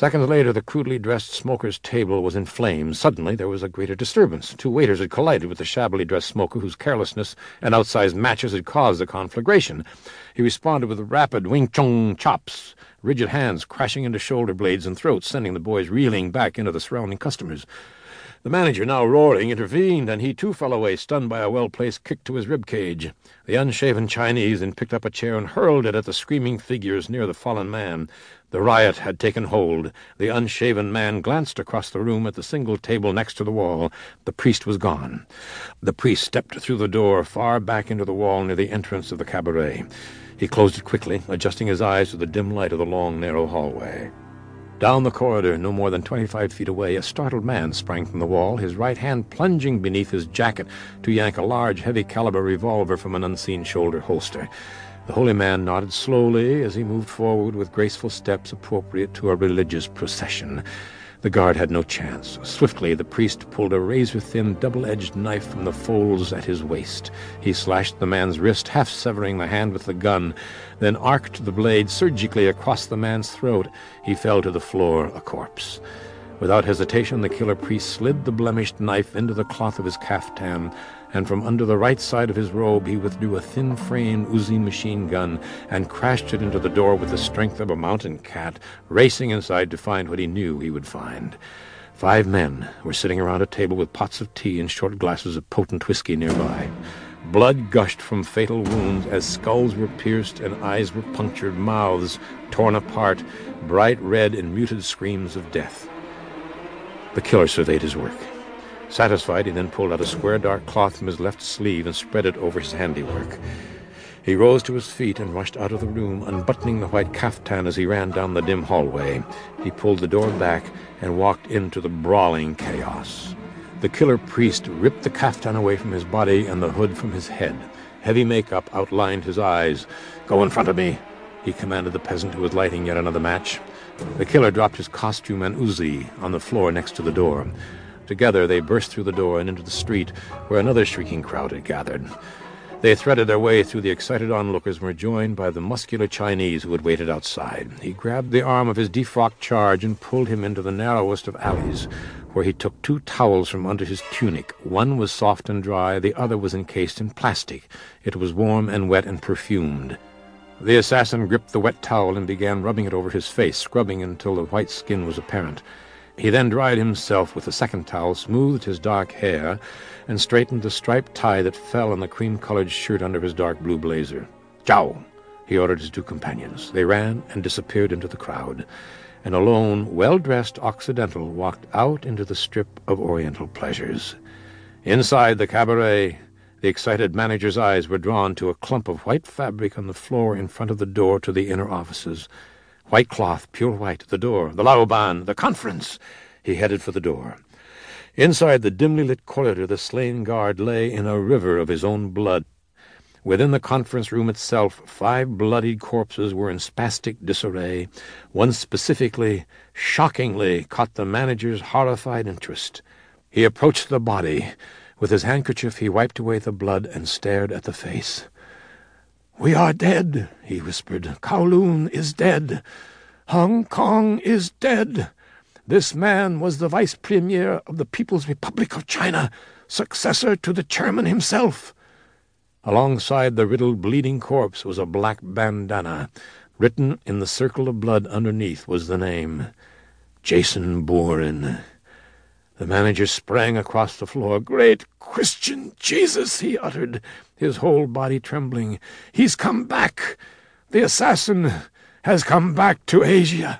Seconds later, the crudely dressed smoker's table was in flames. Suddenly, there was a greater disturbance. Two waiters had collided with the shabbily dressed smoker whose carelessness and outsized matches had caused the conflagration. He responded with rapid wing chun chops, rigid hands crashing into shoulder blades and throats, sending the boys reeling back into the surrounding customers. The manager, now roaring, intervened, and he too fell away, stunned by a well-placed kick to his rib cage. The unshaven Chinese then picked up a chair and hurled it at the screaming figures near the fallen man. The riot had taken hold. The unshaven man glanced across the room at the single table next to the wall. The priest was gone. The priest stepped through the door far back into the wall near the entrance of the cabaret. He closed it quickly, adjusting his eyes to the dim light of the long, narrow hallway. Down the corridor, no more than twenty-five feet away, a startled man sprang from the wall, his right hand plunging beneath his jacket to yank a large, heavy-caliber revolver from an unseen shoulder holster. The holy man nodded slowly as he moved forward with graceful steps appropriate to a religious procession. The guard had no chance. Swiftly, the priest pulled a razor-thin, double-edged knife from the folds at his waist. He slashed the man's wrist, half severing the hand with the gun, then arced the blade surgically across the man's throat. He fell to the floor, a corpse. Without hesitation, the killer priest slid the blemished knife into the cloth of his caftan, and from under the right side of his robe he withdrew a thin-framed Uzi machine gun and crashed it into the door with the strength of a mountain cat, racing inside to find what he knew he would find. Five men were sitting around a table with pots of tea and short glasses of potent whiskey nearby. Blood gushed from fatal wounds as skulls were pierced and eyes were punctured, mouths torn apart, bright red in muted screams of death. The killer surveyed his work. Satisfied, he then pulled out a square dark cloth from his left sleeve and spread it over his handiwork. He rose to his feet and rushed out of the room, unbuttoning the white caftan as he ran down the dim hallway. He pulled the door back and walked into the brawling chaos. The killer priest ripped the caftan away from his body and the hood from his head. Heavy makeup outlined his eyes. Go in front of me, he commanded the peasant who was lighting yet another match. The killer dropped his costume and Uzi on the floor next to the door. Together they burst through the door and into the street, where another shrieking crowd had gathered. They threaded their way through the excited onlookers and were joined by the muscular Chinese who had waited outside. He grabbed the arm of his defrocked charge and pulled him into the narrowest of alleys, where he took two towels from under his tunic. One was soft and dry, the other was encased in plastic. It was warm and wet and perfumed. The assassin gripped the wet towel and began rubbing it over his face, scrubbing until the white skin was apparent. He then dried himself with the second towel, smoothed his dark hair, and straightened the striped tie that fell on the cream-colored shirt under his dark blue blazer. Ciao! he ordered his two companions. They ran and disappeared into the crowd. and a lone, well-dressed Occidental walked out into the strip of Oriental pleasures. Inside the cabaret, the excited manager's eyes were drawn to a clump of white fabric on the floor in front of the door to the inner offices. White cloth, pure white, the door, the Lauban, the conference. He headed for the door. Inside the dimly lit corridor, the slain guard lay in a river of his own blood. Within the conference room itself, five bloodied corpses were in spastic disarray. One specifically, shockingly, caught the manager's horrified interest. He approached the body. With his handkerchief he wiped away the blood and stared at the face. "We are dead," he whispered. "Kowloon is dead. Hong Kong is dead. This man was the Vice Premier of the People's Republic of China, successor to the chairman himself." Alongside the riddled, bleeding corpse was a black bandana. Written in the circle of blood underneath was the name Jason Bourne. The manager sprang across the floor. Great Christian Jesus, he uttered, his whole body trembling. He's come back. The assassin has come back to Asia.